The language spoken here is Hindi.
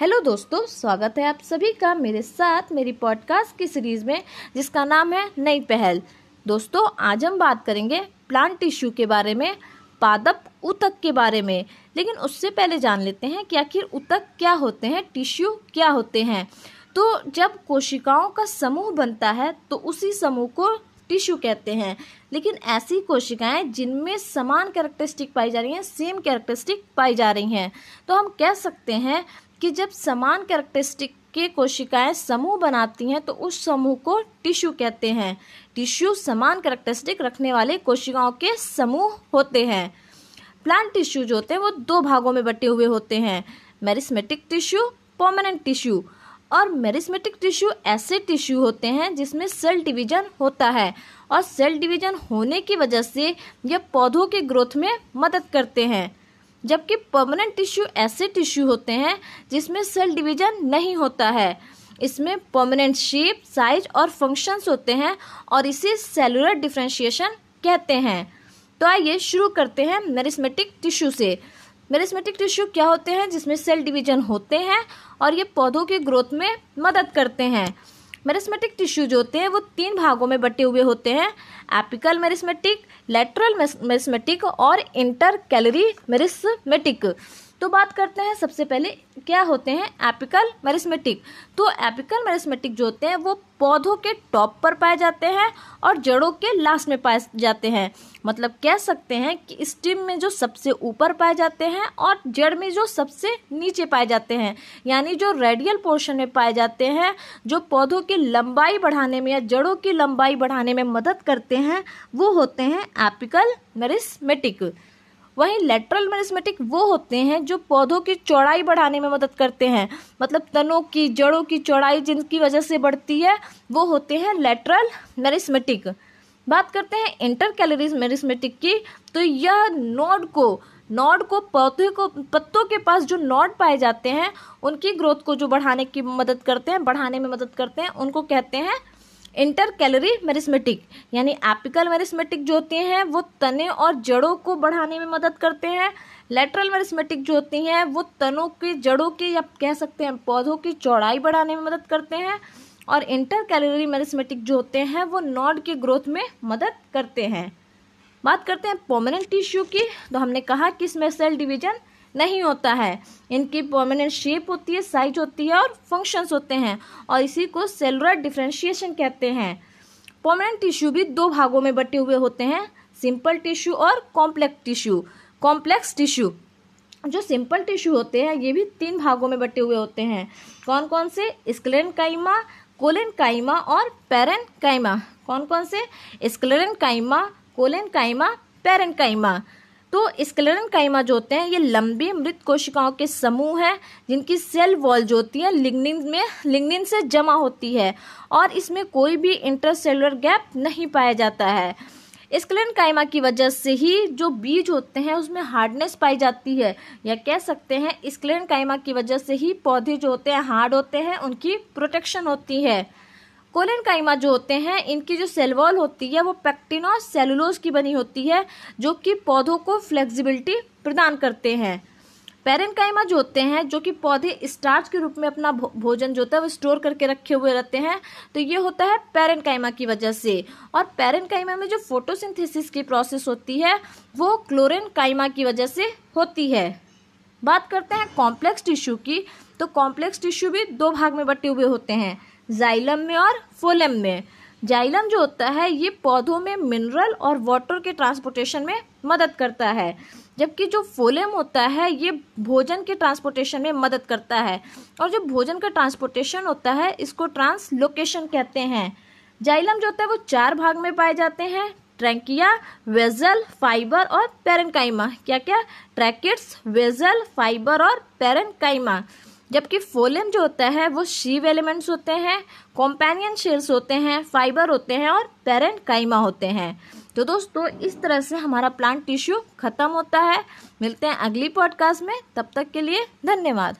हेलो दोस्तों, स्वागत है आप सभी का मेरे साथ मेरी पॉडकास्ट की सीरीज़ में, जिसका नाम है नई पहल। दोस्तों, आज हम बात करेंगे प्लांट टिश्यू के बारे में, पादप उतक के बारे में। लेकिन उससे पहले जान लेते हैं कि आखिर उतक क्या होते हैं टिश्यू क्या होते हैं। तो जब कोशिकाओं का समूह बनता है तो उसी समूह को टिश्यू कहते हैं। लेकिन ऐसी कोशिकाएँ जिनमें समान कैरेक्टरिस्टिक पाई जा रही हैं सेम कैरेक्टरिस्टिक पाई जा रही हैं। तो हम कह सकते हैं कि जब समान कैरेक्टरिस्टिक के कोशिकाएँ समूह बनाती हैं तो उस समूह को टिश्यू कहते हैं। टिश्यू समान कैरेक्टरिस्टिक रखने वाले कोशिकाओं के समूह होते हैं। प्लांट टिश्यू जो होते हैं, वो दो भागों में बटे हुए होते हैं। मेरिस्मेटिक टिश्यू परमानेंट टिश्यू और मेरिस्मेटिक टिश्यू ऐसे टिश्यू होते हैं, जिसमें सेल डिवीज़न होता है। और सेल डिवीज़न होने की वजह से यह पौधों के ग्रोथ में मदद करते हैं। जबकि परमानेंट टिश्यू ऐसे टिश्यू होते हैं जिसमें सेल डिवीज़न नहीं होता है। इसमें परमानेंट शेप साइज़ और फ़ंक्शंस होते हैं और इसे सेलुलर डिफ्रेंशिएशन कहते हैं। तो आइए शुरू करते हैं मेरिस्मेटिक टिश्यू से। मेरिस्मेटिक टिश्यू क्या होते हैं जिसमें सेल डिवीज़न होते हैं और ये पौधों के ग्रोथ में मदद करते हैं। मेरिस्मेटिक टिश्यू जो होते हैं, वो तीन भागों में बटे हुए होते हैं। एपिकल मेरिस्मेटिक, लेटरल मेरिस्मेटिक और इंटर कैलरी मेरिस्मेटिक। तो बात करते हैं, सबसे पहले क्या होते हैं एपिकल मेरिस्मेटिक तो एपिकल मेरिस्मेटिक जो होते हैं, वो पौधों के टॉप पर पाए जाते हैं और जड़ों के लास्ट में पाए जाते हैं। मतलब कह सकते हैं कि स्टिम में जो सबसे ऊपर पाए जाते हैं और जड़ में जो सबसे नीचे पाए जाते हैं। यानी जो रेडियल पोर्शन में पाए जाते हैं, जो पौधों की लंबाई बढ़ाने में या जड़ों की लंबाई बढ़ाने में मदद करते हैं, वो होते हैं एपिकल मेरिस्मेटिक वहीं लेटरल मेरिस्मेटिक वो होते हैं जो पौधों की चौड़ाई बढ़ाने में मदद करते हैं। मतलब तनों की, जड़ों की चौड़ाई जिनकी वजह से बढ़ती है, वो होते हैं लेटरल मेरिस्मेटिक बात करते हैं इंटर कैलोरीज मेरिस्मेटिक की तो यह नोड को नोड को पौधे को, पत्तों के पास जो नोड पाए जाते हैं, उनकी ग्रोथ को जो बढ़ाने की मदद करते हैं, बढ़ाने में मदद करते हैं, उनको कहते हैं इंटर कैलोरी मेरिस्मेटिक, यानी एपिकल मेरिस्मेटिक जो होती हैं, वो तने और जड़ों को बढ़ाने में मदद करते हैं। लेटरल मेरिस्मेटिक जो होती हैं, वो तनों की, जड़ों की, या कह सकते हैं, पौधों की चौड़ाई बढ़ाने में मदद करते हैं और इंटर कैलोरी मेरिस्मेटिक जो होते हैं, वो नॉड की ग्रोथ में मदद करते हैं। बात करते हैं पोमिनेंट टिश्यू की तो हमने कहा कि इसमें सेल डिवीज़न नहीं होता है। इनकी परमानेंट शेप होती है साइज़ होती है और फ़ंक्शंस होते हैं और इसी को सेलुलर डिफ्रेंशिएशन कहते हैं। परमानेंट टिश्यू भी दो भागों में बटे हुए होते हैं सिंपल टिश्यू और कॉम्प्लेक्स टिश्यू कॉम्प्लेक्स टिश्यू जो सिंपल टिश्यू होते हैं, ये भी तीन भागों में बटे हुए होते हैं। कौन कौन से? स्क्लेन काइमा कोलेन काइमा और पेरन काइमा कौन कौन से? स्क्लेरन काइमा कोलेन काइमा पेरेन काइमा तो स्क्लेरन काइमा जो होते हैं, ये लंबी मृत कोशिकाओं के समूह हैं, जिनकी सेल वॉल जो होती है, लिग्निन में, लिग्निन से जमा होती है और इसमें कोई भी इंटरसेलुलर गैप नहीं पाया जाता है। स्क्लेरन काइमा की वजह से ही जो बीज होते हैं, उसमें हार्डनेस पाई जाती है। या कह सकते हैं, स्क्लेरन काइमा की वजह से ही पौधे जो होते हैं, हार्ड होते हैं, उनकी प्रोटेक्शन होती है। कोलेन काइमा जो होते हैं, इनकी जो सेल वॉल होती है, वो पैक्टिन और सेलुलोज की बनी होती है, जो कि पौधों को फ्लेक्सिबिलिटी प्रदान करते हैं। पेरेन काइमा जो होते हैं, जो कि पौधे स्टार्च के रूप में अपना भोजन जो होता है, वो स्टोर करके रखे हुए रहते हैं तो ये होता है पेरेन काइमा की वजह से। और पेरेन काइमा में जो फोटोसिंथेसिस की प्रोसेस होती है, वो क्लोरेन काइमा की वजह से होती है। बात करते हैं कॉम्प्लेक्स टिश्यू की तो कॉम्प्लेक्स टिश्यू भी दो भाग में बटे हुए होते हैं। जाइलम में और फोलम में। जाइलम जो होता है, ये पौधों में मिनरल और वाटर के ट्रांसपोर्टेशन में मदद करता है। जबकि जो फोलेम होता है, ये भोजन के ट्रांसपोर्टेशन में मदद करता है। और जो भोजन का ट्रांसपोर्टेशन होता है, इसको ट्रांसलोकेशन कहते हैं। जाइलम जो होता है, वो चार भाग में पाए जाते हैं। ट्रैंकिया वेजल फाइबर और पेरनकाइमा क्या क्या ट्रैकेट्स वेजल फाइबर और पेरेंकाइमा। जबकि फोलियम जो होता है, वो शीव एलिमेंट्स होते हैं, कॉम्पेनियन शेल्स होते हैं, फाइबर होते हैं और पेरेंट काइमा होते हैं। तो दोस्तों, इस तरह से हमारा प्लांट टिश्यू खत्म होता है। मिलते हैं अगली पॉडकास्ट में। तब तक के लिए धन्यवाद।